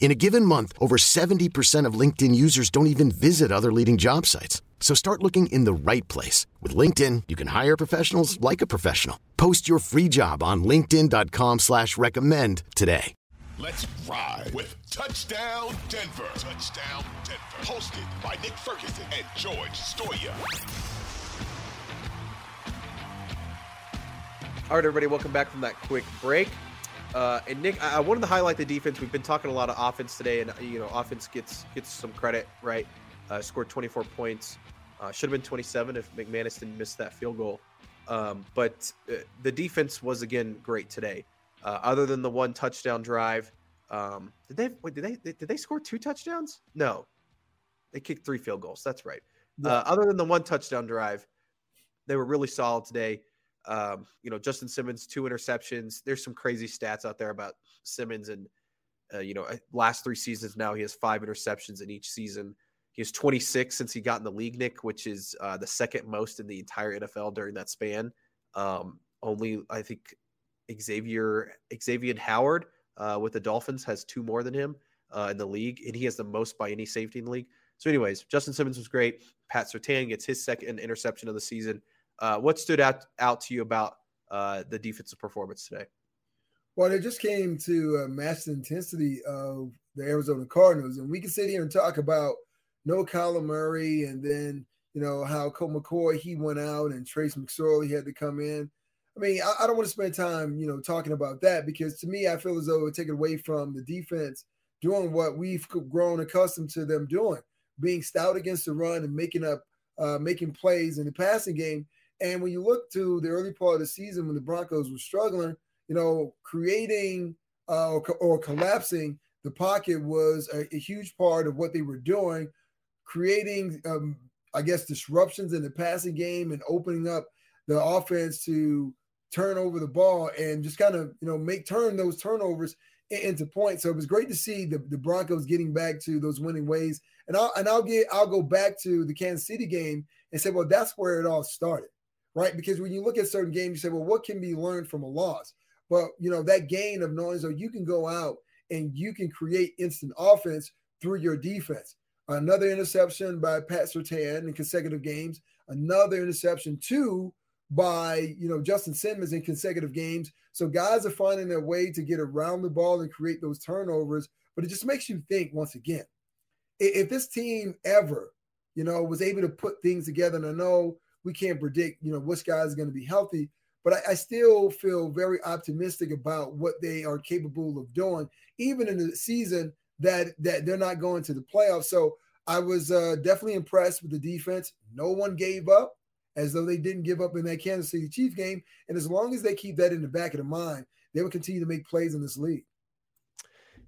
In a given month, over 70% of LinkedIn users don't even visit other leading job sites. So start looking in the right place. With LinkedIn, you can hire professionals like a professional. Post your free job on linkedin.com slash recommend today. Let's ride with Touchdown Denver. Touchdown Denver. Hosted by Nick Ferguson and George Stoya. All right, everybody, welcome back from that quick break. Uh, and Nick, I, I wanted to highlight the defense. We've been talking a lot of offense today, and you know, offense gets gets some credit, right? Uh, scored 24 points. Uh, should have been 27 if McManus didn't miss that field goal. Um, but uh, the defense was again great today. Uh, other than the one touchdown drive, um, did they wait, did they did they score two touchdowns? No, they kicked three field goals. That's right. Yeah. Uh, other than the one touchdown drive, they were really solid today. Um, you know, Justin Simmons, two interceptions. There's some crazy stats out there about Simmons, and uh, you know, last three seasons now he has five interceptions in each season. He has 26 since he got in the league, Nick, which is uh, the second most in the entire NFL during that span. Um, only I think Xavier Xavier Howard uh, with the Dolphins has two more than him uh, in the league, and he has the most by any safety in the league. So, anyways, Justin Simmons was great. Pat Surtain gets his second interception of the season. Uh, what stood out out to you about uh, the defensive performance today? Well, it just came to uh, match the intensity of the Arizona Cardinals, and we can sit here and talk about no Kyler Murray, and then you know how Colt McCoy he went out and Trace McSorley had to come in. I mean, I, I don't want to spend time, you know, talking about that because to me, I feel as though it would take it away from the defense doing what we've grown accustomed to them doing, being stout against the run and making up, uh, making plays in the passing game. And when you look to the early part of the season when the Broncos were struggling, you know, creating uh, or, or collapsing the pocket was a, a, huge part of what they were doing, creating, um, I guess, disruptions in the passing game and opening up the offense to turn over the ball and just kind of, you know, make turn those turnovers into points. So it was great to see the, the Broncos getting back to those winning ways. And I'll and I'll get I'll go back to the Kansas City game and say, well, that's where it all started right? Because when you look at certain games, you say, well, what can be learned from a loss? But you know, that gain of knowing so you can go out and you can create instant offense through your defense. Another interception by Pat Surtain in consecutive games, another interception too by you know Justin Simmons in consecutive games. So guys are finding their way to get around the ball and create those turnovers. But it just makes you think once again, if this team ever, you know, was able to put things together, and I know we can't predict, you know, which guy is going to be healthy. But I, I, still feel very optimistic about what they are capable of doing, even in the season that that they're not going to the playoffs. So I was uh, definitely impressed with the defense. No one gave up, as though they didn't give up in that Kansas City Chief game. And as long as they keep that in the back of the mind, they will continue to make plays in this league.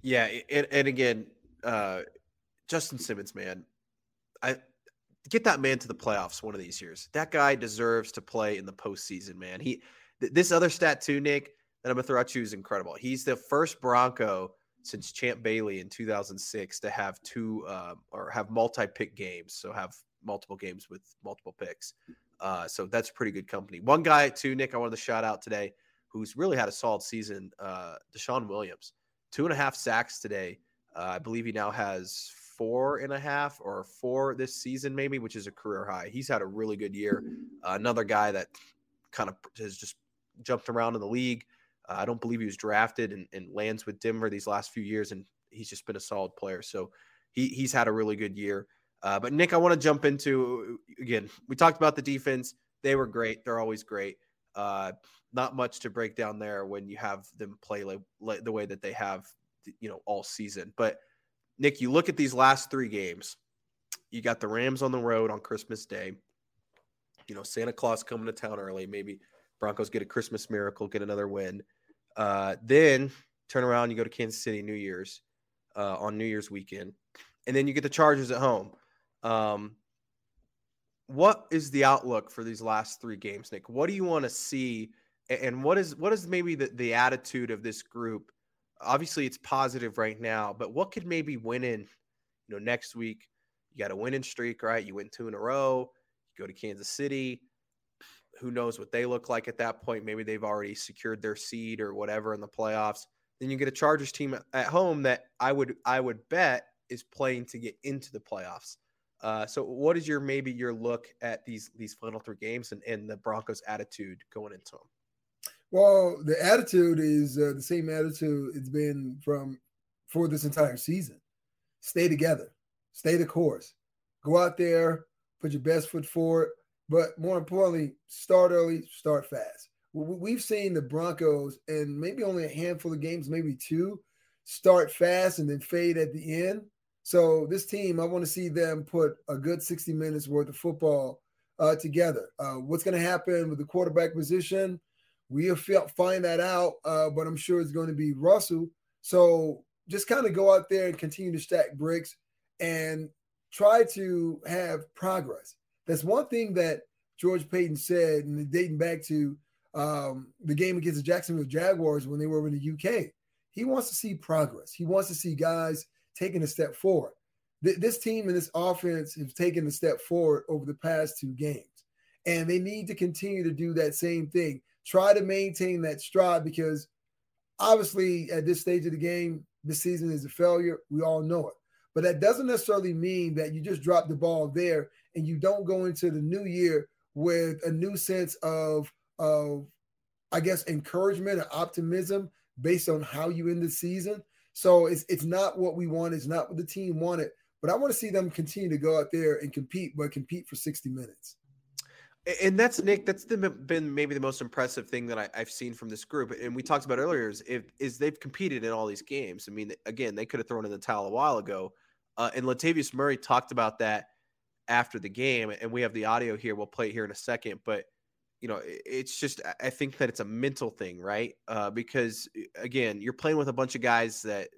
Yeah, and, and again, uh, Justin Simmons, man, I get that man to the playoffs one of these years. That guy deserves to play in the postseason, man. He th- this other stat too, Nick, that I'm gonna throw at you is incredible. He's the first Bronco since Champ Bailey in 2006 to have two uh, or have multi-pick games, so have multiple games with multiple picks. Uh, so that's pretty good company. One guy too, Nick, I wanted to shout out today, who's really had a solid season. Uh, DeShawn Williams, two and a half sacks today. Uh, I believe he now has four and a half or four this season, maybe, which is a career high. He's had a really good year. Uh, another guy that kind of has just jumped around in the league. Uh, I don't believe he was drafted and, and, lands with Denver these last few years, and he's just been a solid player. So he, he's had a really good year. Uh, but Nick, I want to jump into again. We talked about the defense; they were great. They're always great. Uh, not much to break down there when you have them play like, like the way that they have, you know, all season. But Nick, you look at these last three games. You got the Rams on the road on Christmas Day. You know, Santa Claus coming to town early. Maybe Broncos get a Christmas miracle, get another win. Uh, then turn around, you go to Kansas City New Year's uh, on New Year's weekend, and then you get the Chargers at home. Um, what is the outlook for these last three games, Nick? What do you want to see, and what is what is maybe the, the attitude of this group? Obviously, it's positive right now, but what could maybe win in, you know, next week? You got a winning streak, right? You win two in a row. You go to Kansas City who knows what they look like at that point? Maybe they've already secured their seed or whatever in the playoffs. Then you get a Chargers team at home that I would I would bet is playing to get into the playoffs. Uh, so, what is your maybe your look at these these final three games and, and the Broncos' attitude going into them? Well, the attitude is uh, the same attitude it's been from for this entire season. Stay together, stay the course, go out there, put your best foot forward but more importantly, start early, start fast. We've seen the Broncos and maybe only a handful of games, maybe two, start fast and then fade at the end. So this team, I want to see them put a good 60 minutes worth of football uh, together. Uh, what's going to happen with the quarterback position? We'll find that out, uh, but I'm sure it's going to be Russell. So just kind of go out there and continue to stack bricks and try to have progress. That's one thing that George Paton said, and dating back to um, the game against the Jacksonville Jaguars when they were in the UK. He wants to see progress. He wants to see guys taking a step forward. Th- this team and this offense have taken a step forward over the past two games, and they need to continue to do that same thing. Try to maintain that stride because obviously at this stage of the game, this season is a failure. We all know it. But that doesn't necessarily mean that you just drop the ball there and you don't go into the new year with a new sense of of I guess encouragement and optimism based on how you end the season. So it's it's not what we want, it's not what the team wanted, but I want to see them continue to go out there and compete, but compete for 60 minutes. And that's Nick. That's the, been maybe the most impressive thing that I, have seen from this group. And we talked about earlier is if is they've competed in all these games. I mean, again, they could have thrown in the towel a while ago. Uh, and Latavius Murray talked about that after the game, and we have the audio here. We'll play it here in a second, but you know, it's just I think that it's a mental thing, right? Uh, because again, you're playing with a bunch of guys that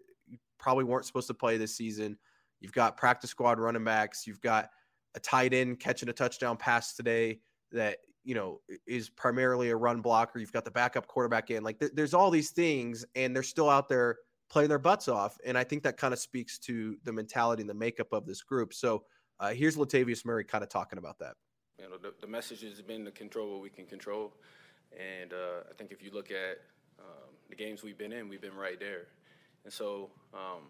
probably weren't supposed to play this season. You've got practice squad running backs. You've got a tight end catching a touchdown pass today that you know is primarily a run blocker. You've got the backup quarterback in. Like th- there's all these things, and they're still out there playing their butts off. And I think that kind of speaks to the mentality and the makeup of this group. So uh, here's Latavius Murray kind of talking about that. You know, the, the message has been to control what we can control. And uh, I think if you look at um, the games we've been in, we've been right there. And so um,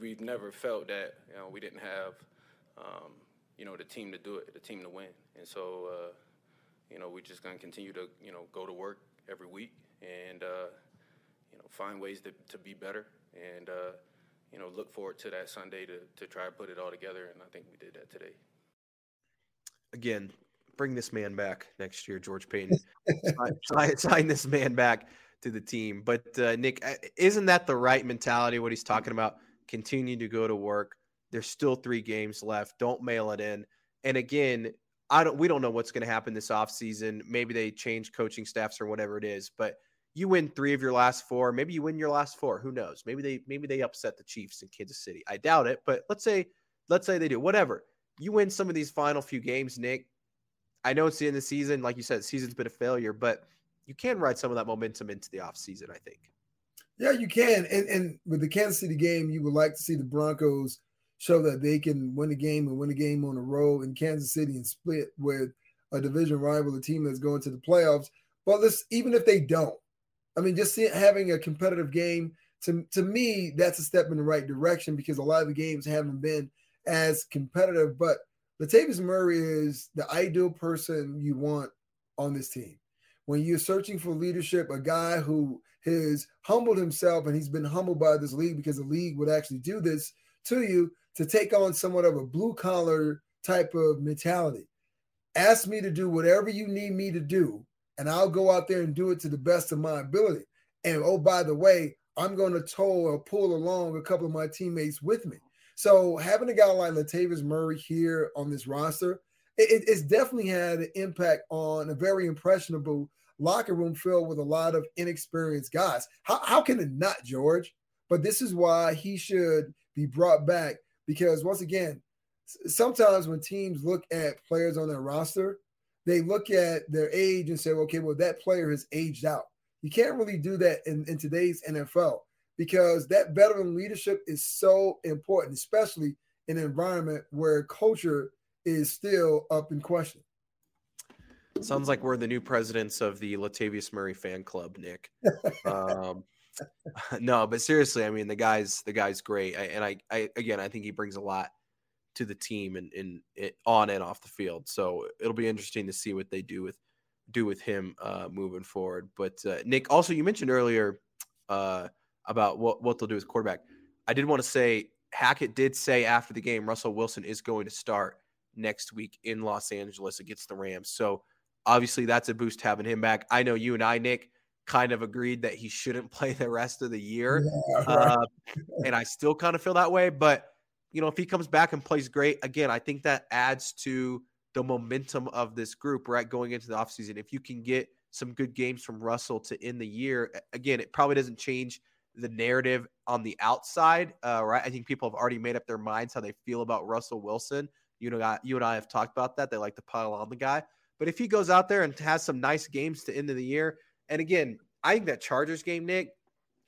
we've never felt that you know, we didn't have, um, you know, the team to do it, the team to win. And so, uh, you know, we're just going to continue to, you know, go to work every week and, uh, you know, find ways to, to be better. And, uh, you know, look forward to that Sunday to, to try to put it all together. And I think we did that today. Again, bring this man back next year, George Paton. sign, sign, this man back to the team. But uh, Nick, isn't that the right mentality? What he's talking about? Continue to go to work. There's still three games left. Don't mail it in. And again, I don't. We don't know what's going to happen this offseason. Maybe they change coaching staffs or whatever it is. But you win three of your last four. Maybe you win your last four. Who knows? Maybe they maybe they upset the Chiefs in Kansas City. I doubt it, but let's say let's say they do. Whatever. You win some of these final few games, Nick. I know it's the end of the season. Like you said, season's been a failure, but you can ride some of that momentum into the offseason, I think. Yeah, you can. And and with the Kansas City game, you would like to see the Broncos show that they can win a game and win a game on the road in Kansas City and split with a division rival, a team that's going to the playoffs. But let's even if they don't, I mean, just see, having a competitive game to to me, that's a step in the right direction because a lot of the games haven't been as competitive. But Latavius Murray is the ideal person you want on this team. When you're searching for leadership, a guy who has humbled himself and he's been humbled by this league because the league would actually do this to you to take on somewhat of a blue collar type of mentality. Ask me to do whatever you need me to do and I'll go out there and do it to the best of my ability. And oh, by the way, I'm going to tow or pull along a couple of my teammates with me. So having a guy like Latavius Murray here on this roster, it, it's definitely had an impact on a very impressionable locker room filled with a lot of inexperienced guys. How, how can it not, George? But this is why he should be brought back because once again, sometimes when teams look at players on their roster, they look at their age and say, okay, well, that player has aged out. You can't really do that in, in today's NFL because that veteran leadership is so important, especially in an environment where culture is still up in question. Sounds like we're the new presidents of the Latavius Murray fan club, Nick. um, no, but seriously, I mean the guy's the guy's great, I, and I, I again, I think he brings a lot to the team and in, on and off the field. So it'll be interesting to see what they do with do with him uh, moving forward. But uh, Nick, also you mentioned earlier uh, about what what they'll do with quarterback. I did want to say Hackett did say after the game Russell Wilson is going to start next week in Los Angeles against the Rams. So obviously that's a boost having him back. I know you and I, Nick, kind of agreed that he shouldn't play the rest of the year, yeah, right. uh, and I still kind of feel that way. But you know, if he comes back and plays great again, I think that adds to the momentum of this group right going into the offseason. If you can get some good games from Russell to end the year, again, it probably doesn't change the narrative on the outside, uh, right? I think people have already made up their minds how they feel about Russell Wilson. You know, you and I have talked about that. They like to pile on the guy. But if he goes out there and has some nice games to end of the year, and again, I think that Chargers game, Nick,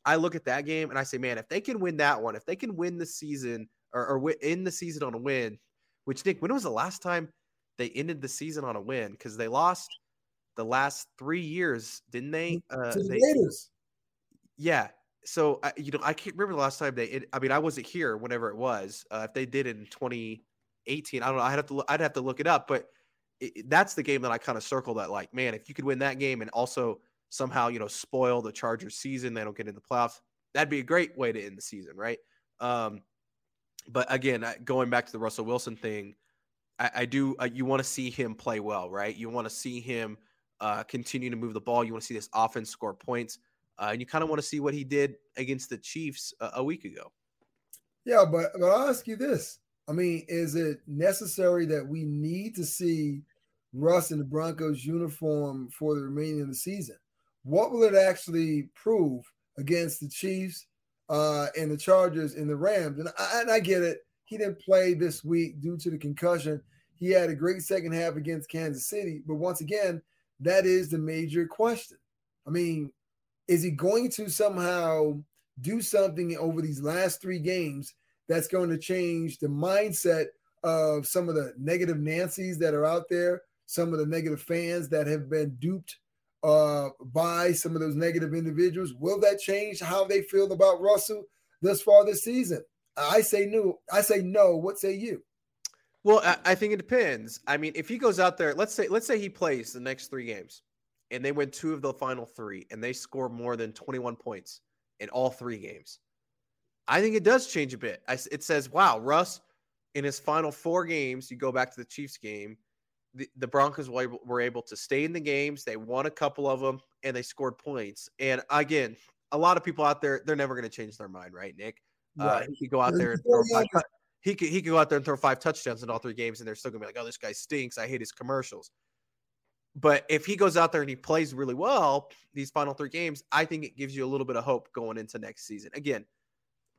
I look at that game and I say, man, if they can win that one, if they can win the season or, or in the season on a win, which Nick, when was the last time they ended the season on a win? Because they lost the last three years, didn't they? Uh, to the they, Raiders. Yeah. So I, you know, I can't remember the last time they. It, I mean, I wasn't here whenever it was. Uh, if they did in 2018, I don't know. I'd have to. I'd have to look it up. But it, that's the game that I kind of circle that like, man, if you could win that game and also somehow you know spoil the Chargers season, they don't get in the playoffs. That'd be a great way to end the season, right? Um, but again, going back to the Russell Wilson thing, I, I do. Uh, you want to see him play well, right? You want to see him uh, continue to move the ball. You want to see this offense score points, uh, and you kind of want to see what he did against the Chiefs a, week ago. Yeah, but but I'll ask you this: I mean, is it necessary that we need to see Russ in the Broncos uniform for the remaining of the season? What will it actually prove against the Chiefs uh, and the Chargers and the Rams. And I, and I get it. He didn't play this week due to the concussion. He had a great second half against Kansas City. But once again, that is the major question. I mean, is he going to somehow do something over these last three games that's going to change the mindset of some of the negative Nancy's that are out there, some of the negative fans that have been duped uh, by some of those negative individuals. Will that change how they feel about Russell thus far this season? I say no. I say no. What say you? Well, I think it depends. I mean, if he goes out there, let's say let's say he plays the next three games, and they win two of the final three, and they score more than twenty one points in all three games. I think it does change a bit. it says, "Wow, Russ, in his final four games, you go back to the Chiefs game, the, the Broncos were able, were able to stay in the games. They won a couple of them and they scored points. And again, a lot of people out there, they're never going to change their mind, right, Nick? Uh, right. Uh, he could go out there and throw five, he could he could go out there and throw five touchdowns in all three games, and they're still gonna be like, "Oh, this guy stinks. I hate his commercials." But if he goes out there and he plays really well these final three games, I think it gives you a little bit of hope going into next season. Again,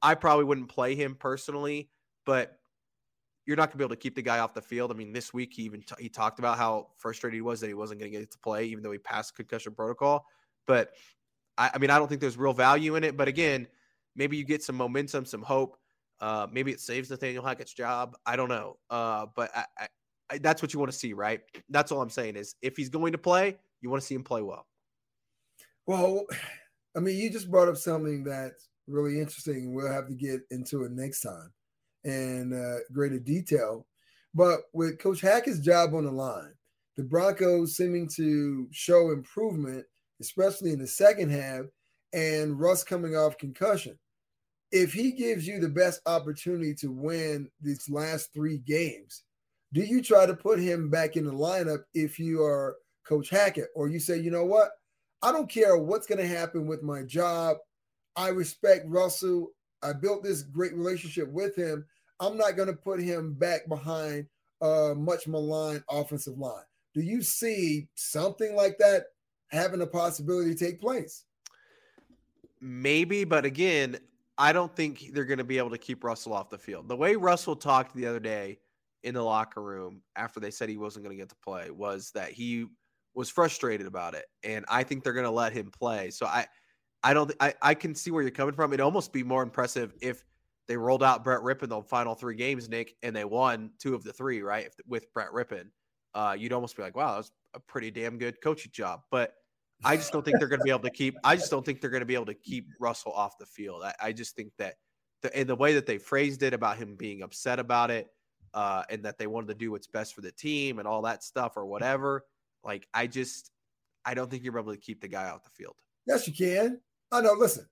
I probably wouldn't play him personally, but you're not going to be able to keep the guy off the field. I mean, this week he even t- he talked about how frustrated he was that he wasn't going to get to play, even though he passed concussion protocol. But I, I, mean, I don't think there's real value in it. But again, maybe you get some momentum, some hope. Uh, maybe it saves Nathaniel Hackett's job. I don't know. Uh, but I, I, that's what you want to see, right? That's all I'm saying is if he's going to play, you want to see him play well. Well, I mean, you just brought up something that's really interesting. We'll have to get into it next time in uh, greater detail. But with Coach Hackett's job on the line, the Broncos seeming to show improvement, especially in the second half, and Russ coming off concussion. If he gives you the best opportunity to win these last three games, do you try to put him back in the lineup if you are Coach Hackett, or you say, you know what? I don't care what's going to happen with my job. I respect Russell. I built this great relationship with him. I'm not going to put him back behind a much maligned offensive line. Do you see something like that having a possibility to take place? Maybe, but again, I don't think they're going to be able to keep Russell off the field. The way Russell talked the other day in the locker room after they said he wasn't going to get to play was that he was frustrated about it, and I think they're going to let him play. So I, I don't, I, I can see where you're coming from. It'd almost be more impressive if they rolled out Brett Rypien the final three games, Nick, and they won two of the three, right? If, with Brett Rypien, uh, you'd almost be like, wow, that was a pretty damn good coaching job. But I just don't think they're going to be able to keep. I just don't think they're going to be able to keep Russell off the field. I, I just think that the in the way that they phrased it about him being upset about it, uh, and that they wanted to do what's best for the team and all that stuff or whatever. Like I just, I don't think you're able to keep the guy off the field. Yes, you can. Oh, I know. Listen,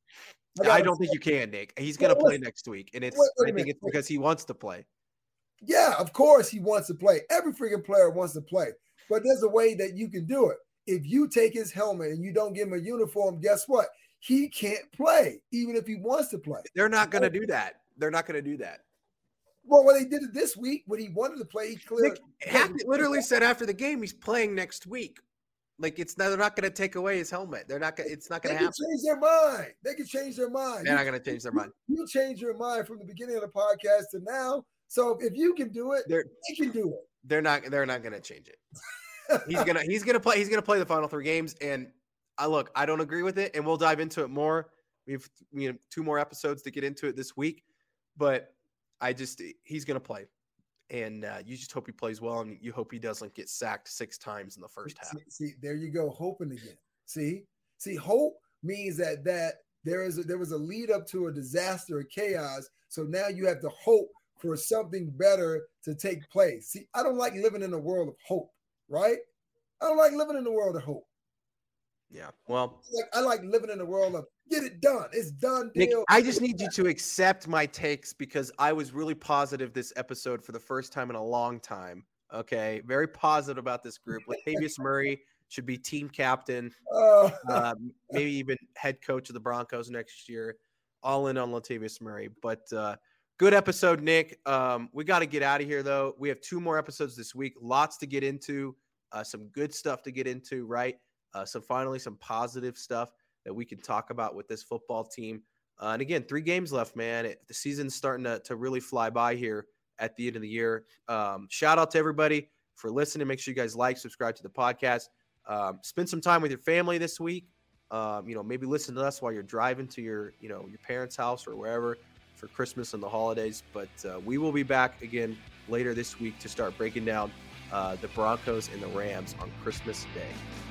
I, I don't think you can, Nick. He's going to play next week, and it's. Wait, wait I think it's because he wants to play. Yeah, of course he wants to play. Every freaking player wants to play, but there's a way that you can do it. If you take his helmet and you don't give him a uniform, guess what? He can't play, even if he wants to play. They're not going to do that. They're not going to do that. Well, when they did it this week, when he wanted to play, he cleared. Hackett literally said after the game he's playing next week. Like it's not, they're not going to take away his helmet. They're not. It's not going to happen. Change their mind. They can change their mind. They're you, not going to change their mind. You, you change your mind from the beginning of the podcast to now. So if you can do it, they're, they can do it. They're not. They're not going to change it he's gonna he's gonna play he's gonna play the final three games. And I look, I don't agree with it, and we'll dive into it more. We have you know two more episodes to get into it this week, but I just he's gonna play, and uh, you just hope he plays well, and you hope he doesn't get sacked six times in the first half. See, see there you go, hoping again. See, see, hope means that that there is a, there was a lead up to a disaster, a chaos. So now you have to hope for something better to take place. See, I don't like living in a world of hope right? I don't like living in the world of hope. Yeah. Well, like I like living in the world of get it done. It's done. Nick, I just need you to accept my takes because I was really positive this episode for the first time in a long time. Okay, very positive about this group. Latavius Murray should be team captain, uh, maybe even head coach of the Broncos next year. All in on Latavius Murray, but uh, good episode, Nick. Um, we got to get out of here though. We have two more episodes this week. Lots to get into. Uh, some good stuff to get into, right? Uh, so finally, some positive stuff that we can talk about with this football team. Uh, and again, three games left, man. It, the season's starting to, to really fly by here at the end of the year. Um, shout out to everybody for listening. Make sure you guys like, subscribe to the podcast. Um, spend some time with your family this week. Um, you know, maybe listen to us while you're driving to your, you know, your parents' house or wherever for Christmas and the holidays. But uh, we will be back again later this week to start breaking down uh, the Broncos and the Rams on Christmas Day.